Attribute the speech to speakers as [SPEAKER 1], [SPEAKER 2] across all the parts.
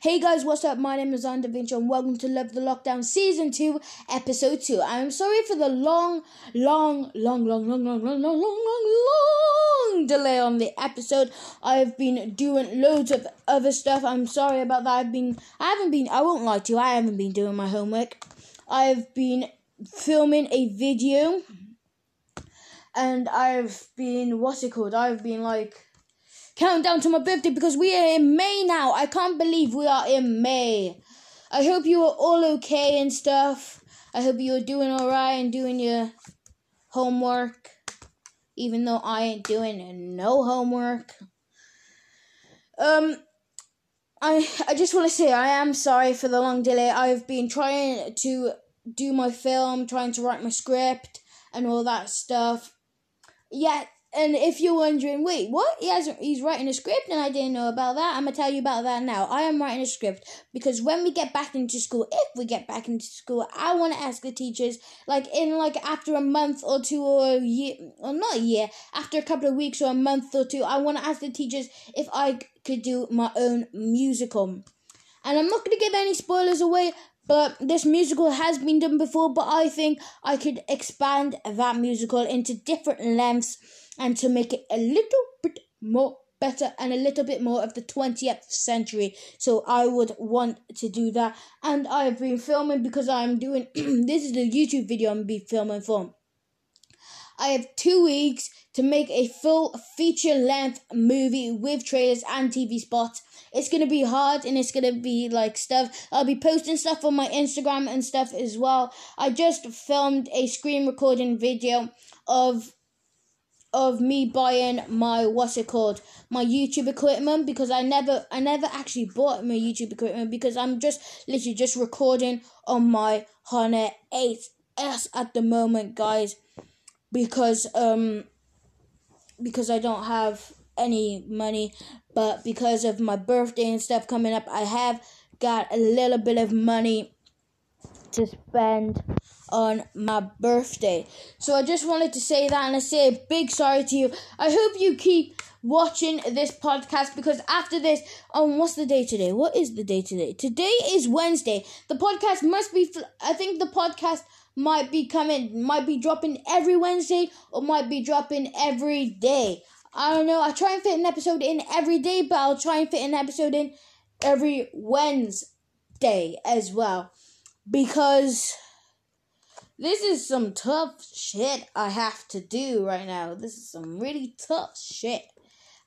[SPEAKER 1] Hey guys, what's up? My name is Zan Da Vinci and welcome to Love the Lockdown Season 2, Episode 2. I'm sorry for the long, long, long, long, long, long, long, long, long, long, long delay on the episode. I've been doing loads of other stuff. I'm sorry about that. I've been, I haven't been, I won't lie to you, I haven't been doing my homework. I've been filming a video and I've been, what's it called? I've been like, countdown to my birthday because we are in May now. I can't believe we are in May. I hope you are all okay and stuff. I hope you are doing alright and doing your homework. Even though I ain't doing no homework. Um I I just want to say I am sorry for the long delay. I've been trying to do my film, trying to write my script and all that stuff. Yet and if you're wondering, wait, what? He has he's writing a script and I didn't know about that. I'm gonna tell you about that now. I am writing a script because when we get back into school, if we get back into school, I want to ask the teachers, like in like after a month or two or a year, or not a year, after a couple of weeks or a month or two, I want to ask the teachers if I could do my own musical. And I'm not gonna give any spoilers away, but this musical has been done before. But I think I could expand that musical into different lengths and to make it a little bit more better and a little bit more of the 20th century. So I would want to do that. And I've been filming because I'm doing this is the YouTube video I'm be filming for. I have two weeks to make a full feature length movie with trailers and TV spots. It's gonna be hard and it's gonna be like stuff. I'll be posting stuff on my Instagram and stuff as well. I just filmed a screen recording video of of me buying my what's it called? My YouTube equipment because I never I never actually bought my YouTube equipment because I'm just literally just recording on my Honor 8s at the moment guys. Because um because I don't have any money but because of my birthday and stuff coming up I have got a little bit of money to spend on my birthday. So I just wanted to say that and I say a big sorry to you. I hope you keep watching this podcast because after this, um, what's the day today? What is the day today? Today is Wednesday. The podcast must be, I think the podcast might be coming, might be dropping every Wednesday or might be dropping every day. I don't know. I try and fit an episode in every day, but I'll try and fit an episode in every Wednesday as well because this is some tough shit I have to do right now. This is some really tough shit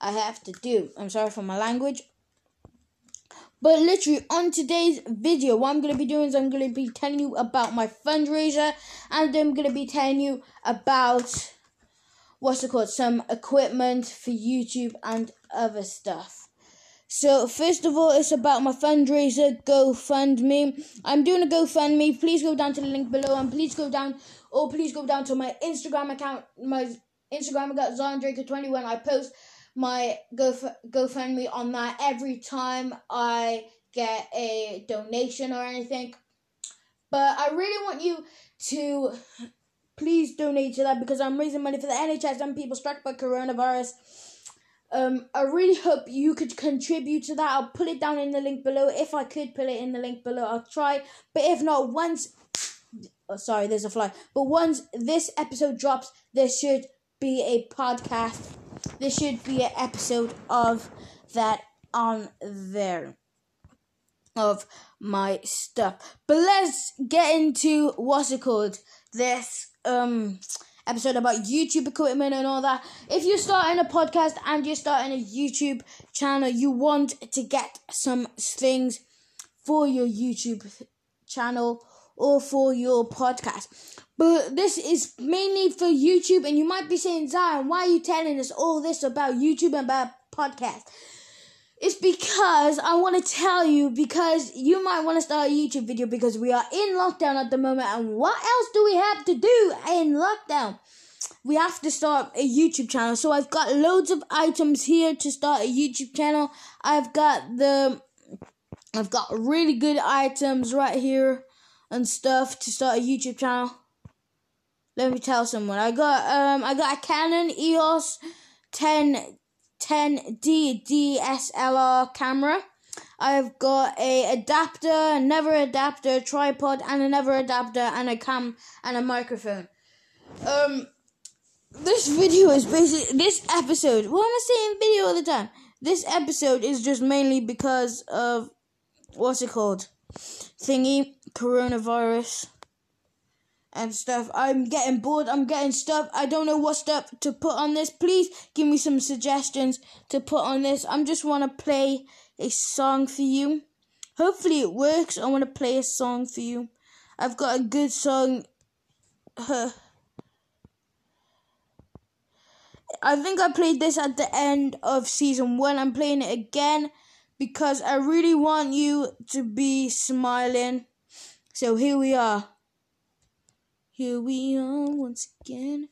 [SPEAKER 1] I have to do. I'm sorry for my language. But literally, on today's video, what I'm going to be doing is I'm going to be telling you about my fundraiser. And I'm going to be telling you about, what's it called, some equipment for YouTube and other stuff. So first of all, it's about my fundraiser GoFundMe. I'm doing a GoFundMe. Please go down to the link below and please go down or please go down to my Instagram account. My Instagram account Zondraker21. I post my Go GoFundMe on that every time I get a donation or anything. But I really want you to please donate to that because I'm raising money for the NHS and people struck by coronavirus. Um, I really hope you could contribute to that. I'll put it down in the link below. If I could put it in the link below, I'll try. But if not, once, oh, sorry, there's a fly. But once this episode drops, there should be a podcast. There should be an episode of that on there of my stuff. But let's get into what's it called? This um episode about YouTube equipment and all that. If you're starting a podcast and you're starting a YouTube channel, you want to get some things for your YouTube channel or for your podcast. But this is mainly for YouTube, and you might be saying, Zion, why are you telling us all this about YouTube and about podcast? It's because I want to tell you because you might want to start a YouTube video because we are in lockdown at the moment and what else do we have to do in lockdown? We have to start a YouTube channel. So I've got loads of items here to start a YouTube channel. I've got the I've got really good items right here and stuff to start a YouTube channel. Let me tell someone. I got um I got a Canon EOS 10 10D DSLR camera. I've got a adapter, another adapter, tripod, and another adapter, and a cam and a microphone. Um, this video is basically this episode. Why am I saying video all the time? This episode is just mainly because of what's it called? Thingy, coronavirus and stuff. I'm getting bored. I'm getting stuff. I don't know what stuff to put on this. Please give me some suggestions to put on this. I'm just want to play a song for you. Hopefully it works. I want to play a song for you. I've got a good song. I think I played this at the end of season one. I'm playing it again because I really want you to be smiling. So here we are. Here we are once again.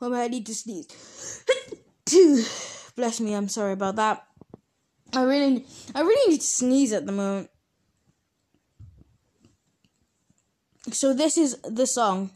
[SPEAKER 1] Well, I need to sneeze. Bless me, I'm sorry about that. I really, I really need to sneeze at the moment. So this is the song.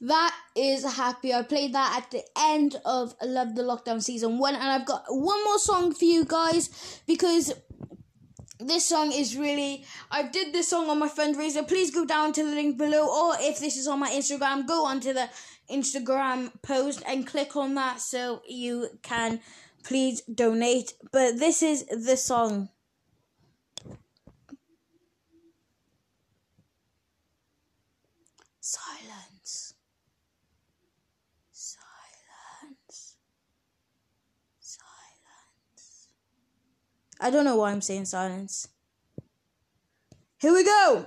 [SPEAKER 1] That is happy. I played that at the end of Love the Lockdown season one, and I've got one more song for you guys because this song is really. I did this song on my fundraiser. Please go down to the link below, or if this is on my Instagram, go onto the Instagram post and click on that so you can please donate. But this is the song. Silence. Silence. Silence. I don't know why I'm saying silence. Here we go.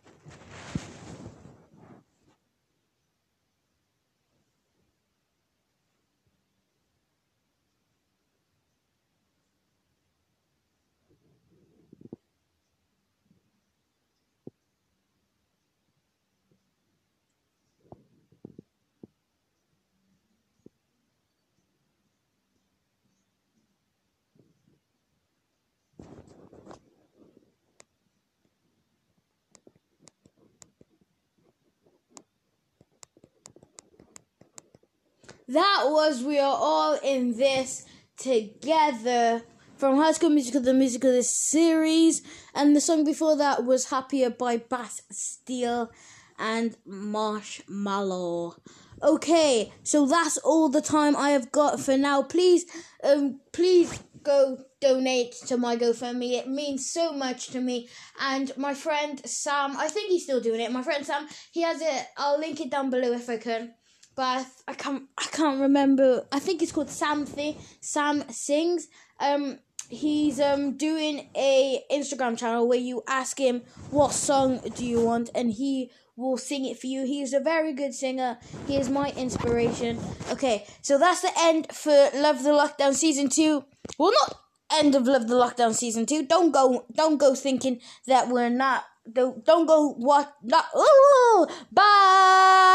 [SPEAKER 1] That was We Are All in This Together from High School Musical, the musical this series. And the song before that was Happier by Bass Steel and Marshmello. Okay, so that's all the time I have got for now. Please, um, please go donate to my GoFundMe. It means so much to me. And my friend Sam, I think he's still doing it. My friend Sam, he has it. I'll link it down below if I can but I, can't I can't remember. I think it's called Sam Thing. Sam sings. Um, he's um doing a Instagram channel where you ask him what song do you want, and he will sing it for you. He's a very good singer. He is my inspiration. Okay, so that's the end for Love the Lockdown season two. Well, not end of Love the Lockdown season two. Don't go don't go thinking that we're not. Don't don't go what not. Ooh, bye.